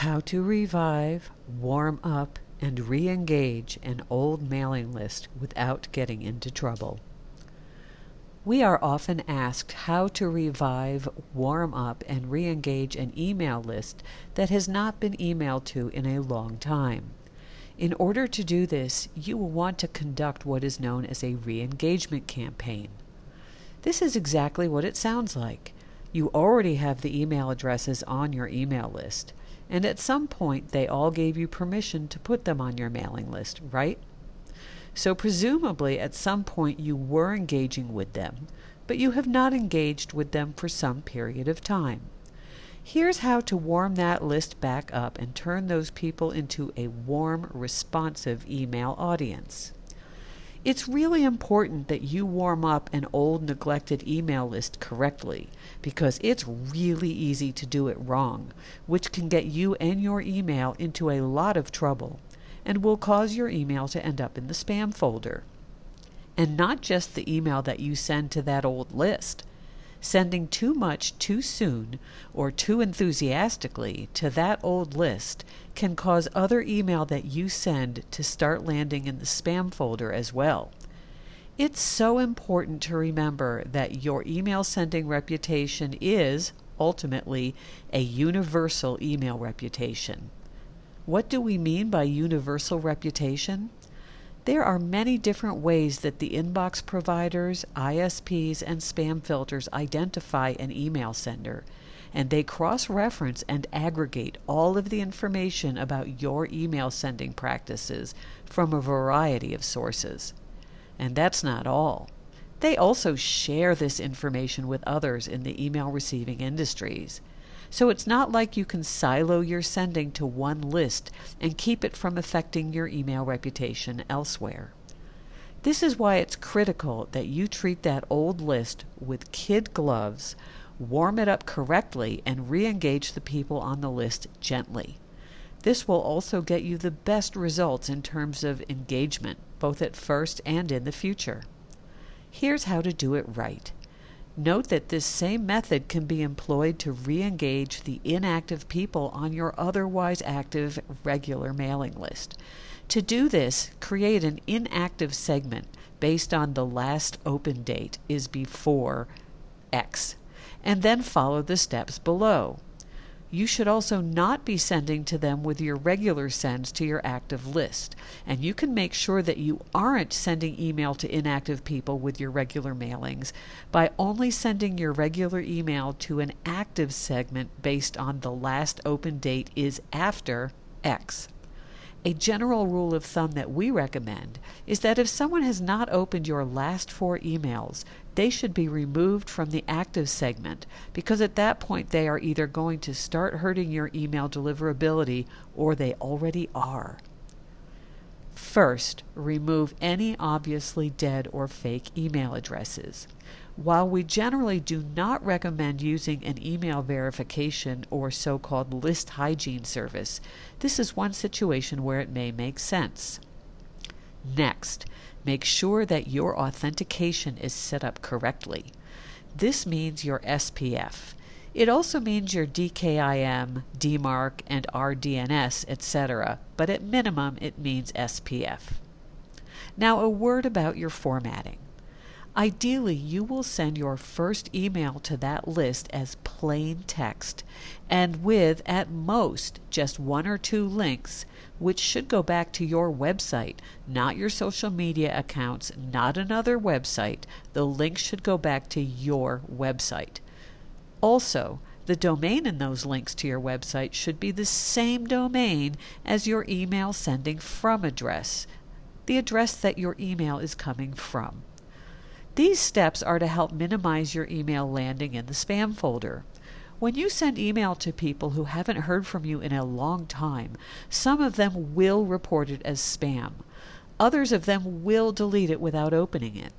How to revive, warm up, and re engage an old mailing list without getting into trouble. We are often asked how to revive, warm up, and re engage an email list that has not been emailed to in a long time. In order to do this, you will want to conduct what is known as a re engagement campaign. This is exactly what it sounds like. You already have the email addresses on your email list, and at some point they all gave you permission to put them on your mailing list, right? So, presumably, at some point you were engaging with them, but you have not engaged with them for some period of time. Here's how to warm that list back up and turn those people into a warm, responsive email audience. It's really important that you warm up an old neglected email list correctly because it's really easy to do it wrong, which can get you and your email into a lot of trouble and will cause your email to end up in the spam folder. And not just the email that you send to that old list. Sending too much too soon or too enthusiastically to that old list can cause other email that you send to start landing in the spam folder as well. It's so important to remember that your email sending reputation is, ultimately, a universal email reputation. What do we mean by universal reputation? There are many different ways that the inbox providers, ISPs, and spam filters identify an email sender, and they cross reference and aggregate all of the information about your email sending practices from a variety of sources. And that's not all. They also share this information with others in the email receiving industries. So it's not like you can silo your sending to one list and keep it from affecting your email reputation elsewhere. This is why it's critical that you treat that old list with kid gloves, warm it up correctly, and re engage the people on the list gently. This will also get you the best results in terms of engagement, both at first and in the future. Here's how to do it right. Note that this same method can be employed to re engage the inactive people on your otherwise active regular mailing list. To do this, create an inactive segment based on the last open date is before X, and then follow the steps below. You should also not be sending to them with your regular sends to your active list. And you can make sure that you aren't sending email to inactive people with your regular mailings by only sending your regular email to an active segment based on the last open date is after X. A general rule of thumb that we recommend is that if someone has not opened your last four emails, they should be removed from the active segment because at that point they are either going to start hurting your email deliverability or they already are. First, remove any obviously dead or fake email addresses. While we generally do not recommend using an email verification or so called list hygiene service, this is one situation where it may make sense. Next, make sure that your authentication is set up correctly. This means your SPF. It also means your DKIM, DMARC, and RDNS, etc., but at minimum it means SPF. Now, a word about your formatting. Ideally, you will send your first email to that list as plain text and with, at most, just one or two links, which should go back to your website, not your social media accounts, not another website. The link should go back to your website. Also, the domain in those links to your website should be the same domain as your email sending from address, the address that your email is coming from. These steps are to help minimize your email landing in the spam folder. When you send email to people who haven't heard from you in a long time, some of them will report it as spam. Others of them will delete it without opening it.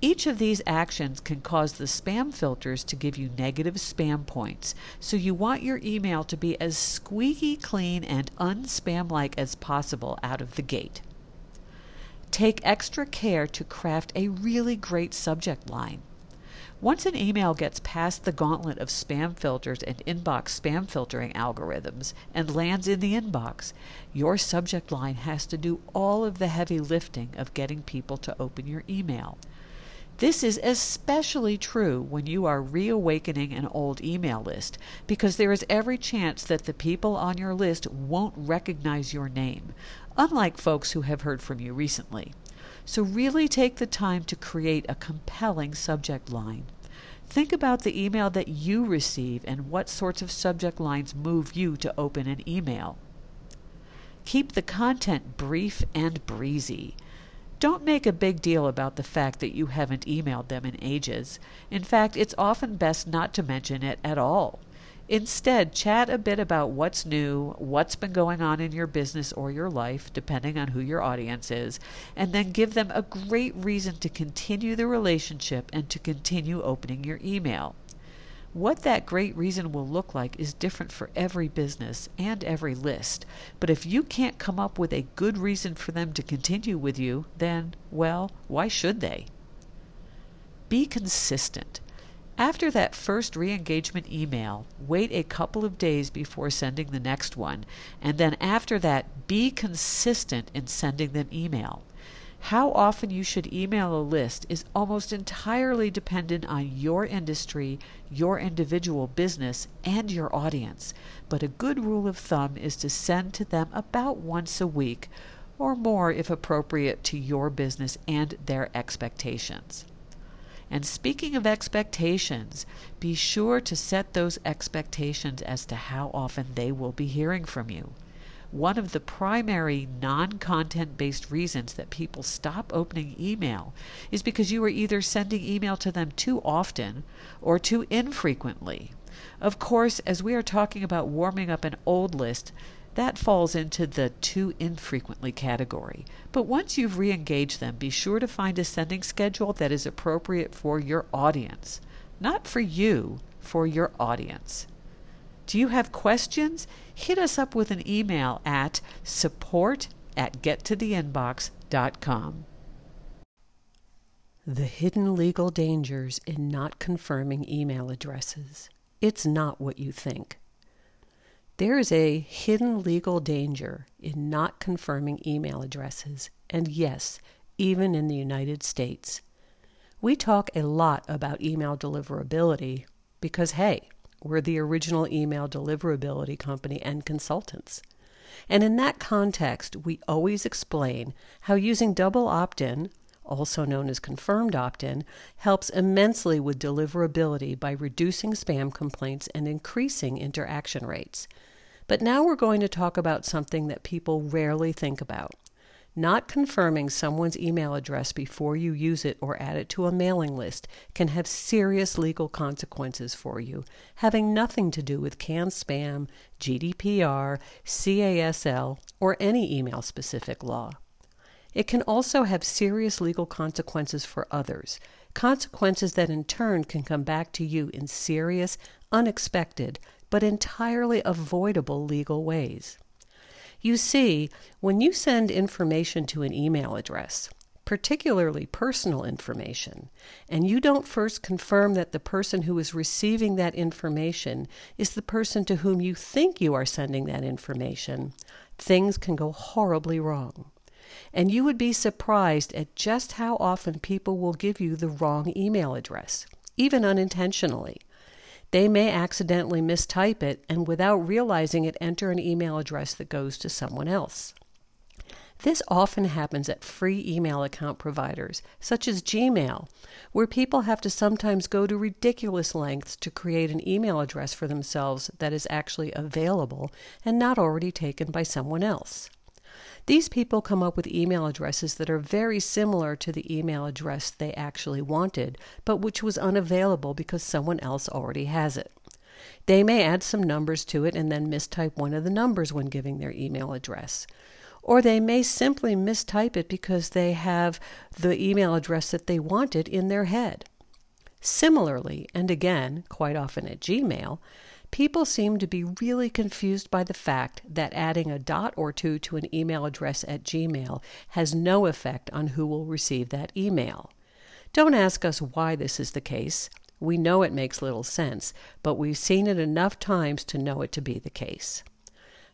Each of these actions can cause the spam filters to give you negative spam points, so you want your email to be as squeaky clean and unspam like as possible out of the gate. Take extra care to craft a really great subject line. Once an email gets past the gauntlet of spam filters and inbox spam filtering algorithms and lands in the inbox, your subject line has to do all of the heavy lifting of getting people to open your email. This is especially true when you are reawakening an old email list because there is every chance that the people on your list won't recognize your name, unlike folks who have heard from you recently. So, really take the time to create a compelling subject line. Think about the email that you receive and what sorts of subject lines move you to open an email. Keep the content brief and breezy. Don't make a big deal about the fact that you haven't emailed them in ages. In fact, it's often best not to mention it at all. Instead, chat a bit about what's new, what's been going on in your business or your life, depending on who your audience is, and then give them a great reason to continue the relationship and to continue opening your email. What that great reason will look like is different for every business and every list. But if you can't come up with a good reason for them to continue with you, then, well, why should they? Be consistent. After that first re engagement email, wait a couple of days before sending the next one, and then after that, be consistent in sending them email. How often you should email a list is almost entirely dependent on your industry, your individual business, and your audience. But a good rule of thumb is to send to them about once a week, or more if appropriate to your business and their expectations. And speaking of expectations, be sure to set those expectations as to how often they will be hearing from you. One of the primary non content based reasons that people stop opening email is because you are either sending email to them too often or too infrequently. Of course, as we are talking about warming up an old list, that falls into the too infrequently category. But once you've re engaged them, be sure to find a sending schedule that is appropriate for your audience. Not for you, for your audience. Do you have questions? Hit us up with an email at support at gettotheinbox.com. The hidden legal dangers in not confirming email addresses. It's not what you think. There is a hidden legal danger in not confirming email addresses, and yes, even in the United States. We talk a lot about email deliverability because, hey, we're the original email deliverability company and consultants. And in that context, we always explain how using double opt in, also known as confirmed opt in, helps immensely with deliverability by reducing spam complaints and increasing interaction rates. But now we're going to talk about something that people rarely think about. Not confirming someone's email address before you use it or add it to a mailing list can have serious legal consequences for you, having nothing to do with CAN spam, GDPR, CASL, or any email specific law. It can also have serious legal consequences for others, consequences that in turn can come back to you in serious, unexpected, but entirely avoidable legal ways. You see, when you send information to an email address, particularly personal information, and you don't first confirm that the person who is receiving that information is the person to whom you think you are sending that information, things can go horribly wrong. And you would be surprised at just how often people will give you the wrong email address, even unintentionally. They may accidentally mistype it and without realizing it enter an email address that goes to someone else. This often happens at free email account providers, such as Gmail, where people have to sometimes go to ridiculous lengths to create an email address for themselves that is actually available and not already taken by someone else. These people come up with email addresses that are very similar to the email address they actually wanted, but which was unavailable because someone else already has it. They may add some numbers to it and then mistype one of the numbers when giving their email address. Or they may simply mistype it because they have the email address that they wanted in their head. Similarly, and again, quite often at Gmail, people seem to be really confused by the fact that adding a dot or two to an email address at Gmail has no effect on who will receive that email. Don't ask us why this is the case. We know it makes little sense, but we've seen it enough times to know it to be the case.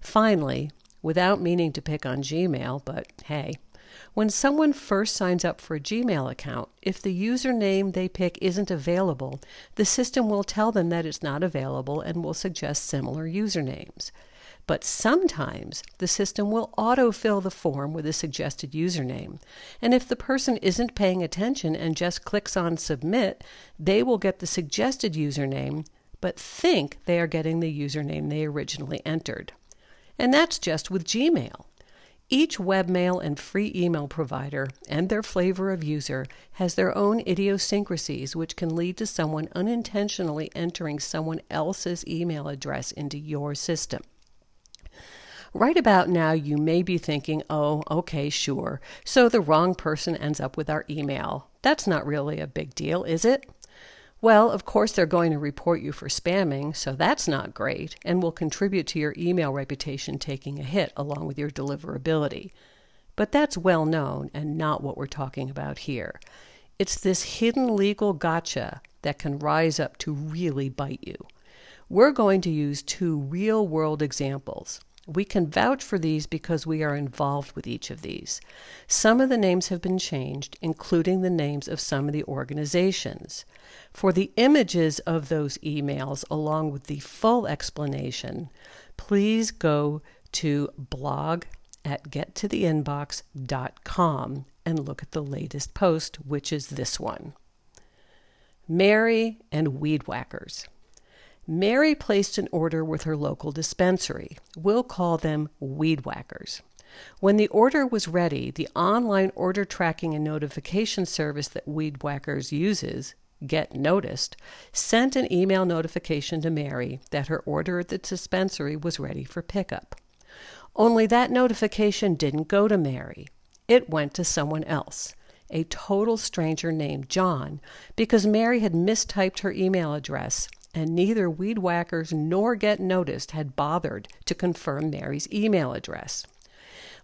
Finally, without meaning to pick on Gmail, but hey, when someone first signs up for a Gmail account, if the username they pick isn't available, the system will tell them that it's not available and will suggest similar usernames. But sometimes the system will autofill the form with a suggested username. And if the person isn't paying attention and just clicks on submit, they will get the suggested username but think they are getting the username they originally entered. And that's just with Gmail. Each webmail and free email provider and their flavor of user has their own idiosyncrasies, which can lead to someone unintentionally entering someone else's email address into your system. Right about now, you may be thinking, oh, okay, sure. So the wrong person ends up with our email. That's not really a big deal, is it? Well, of course, they're going to report you for spamming, so that's not great and will contribute to your email reputation taking a hit along with your deliverability. But that's well known and not what we're talking about here. It's this hidden legal gotcha that can rise up to really bite you. We're going to use two real world examples. We can vouch for these because we are involved with each of these. Some of the names have been changed, including the names of some of the organizations. For the images of those emails, along with the full explanation, please go to blog at gettotheinbox.com and look at the latest post, which is this one. Mary and Weed Whackers. Mary placed an order with her local dispensary. We'll call them weed whackers. When the order was ready, the online order tracking and notification service that Weed Whackers uses, Get Noticed, sent an email notification to Mary that her order at the dispensary was ready for pickup. Only that notification didn't go to Mary. It went to someone else, a total stranger named John, because Mary had mistyped her email address and neither Weed Whackers nor Get Noticed had bothered to confirm Mary's email address.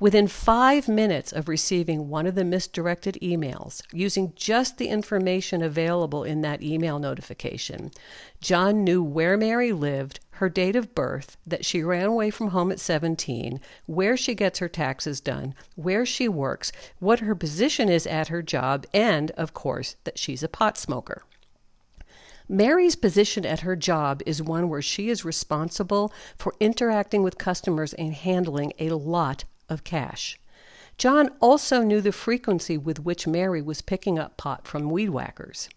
Within five minutes of receiving one of the misdirected emails, using just the information available in that email notification, John knew where Mary lived, her date of birth, that she ran away from home at 17, where she gets her taxes done, where she works, what her position is at her job, and, of course, that she's a pot smoker. Mary's position at her job is one where she is responsible for interacting with customers and handling a lot of cash. John also knew the frequency with which Mary was picking up pot from weed whackers.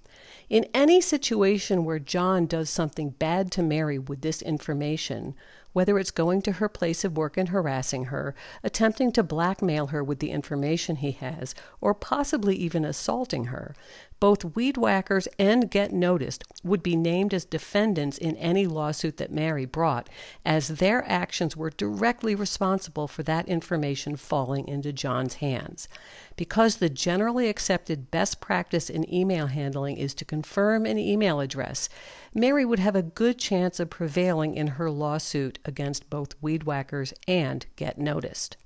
In any situation where John does something bad to Mary with this information, whether it's going to her place of work and harassing her, attempting to blackmail her with the information he has, or possibly even assaulting her, both Weed Whackers and Get Noticed would be named as defendants in any lawsuit that Mary brought, as their actions were directly responsible for that information falling into John's hands. Because the generally accepted best practice in email handling is to confirm an email address, Mary would have a good chance of prevailing in her lawsuit against both Weed Whackers and Get Noticed.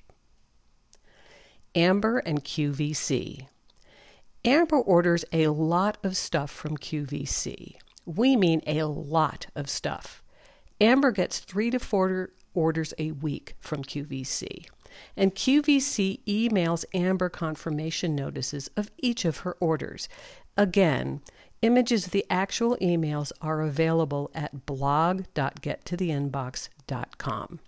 Amber and QVC. Amber orders a lot of stuff from QVC. We mean a lot of stuff. Amber gets three to four orders a week from QVC, and QVC emails Amber confirmation notices of each of her orders. Again, Images of the actual emails are available at blog.gettotheinbox.com.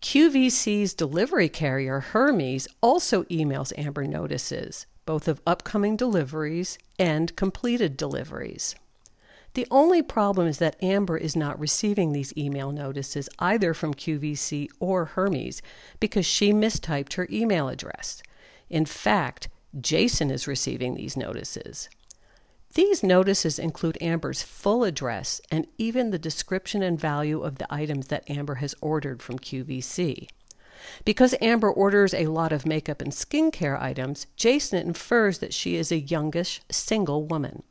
QVC's delivery carrier, Hermes, also emails Amber notices, both of upcoming deliveries and completed deliveries. The only problem is that Amber is not receiving these email notices either from QVC or Hermes because she mistyped her email address. In fact, Jason is receiving these notices. These notices include Amber's full address and even the description and value of the items that Amber has ordered from QVC. Because Amber orders a lot of makeup and skincare items, Jason infers that she is a youngish, single woman.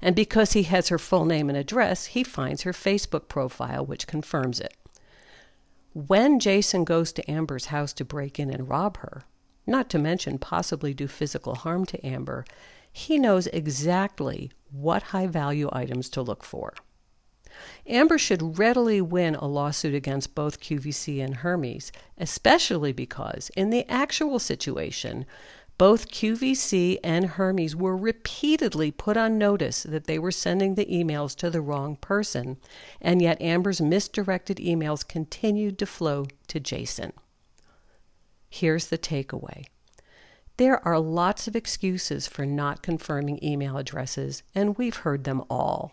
And because he has her full name and address, he finds her Facebook profile, which confirms it. When Jason goes to Amber's house to break in and rob her, not to mention possibly do physical harm to Amber, He knows exactly what high value items to look for. Amber should readily win a lawsuit against both QVC and Hermes, especially because, in the actual situation, both QVC and Hermes were repeatedly put on notice that they were sending the emails to the wrong person, and yet Amber's misdirected emails continued to flow to Jason. Here's the takeaway there are lots of excuses for not confirming email addresses, and we've heard them all.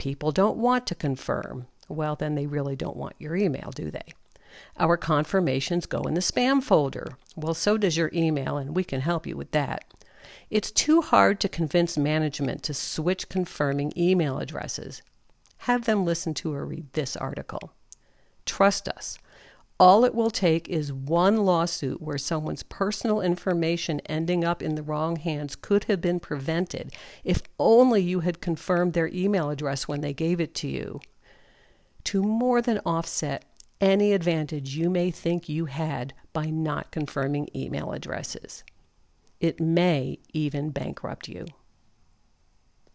People don't want to confirm. Well, then they really don't want your email, do they? Our confirmations go in the spam folder. Well, so does your email, and we can help you with that. It's too hard to convince management to switch confirming email addresses. Have them listen to or read this article. Trust us. All it will take is one lawsuit where someone's personal information ending up in the wrong hands could have been prevented if only you had confirmed their email address when they gave it to you. To more than offset any advantage you may think you had by not confirming email addresses, it may even bankrupt you.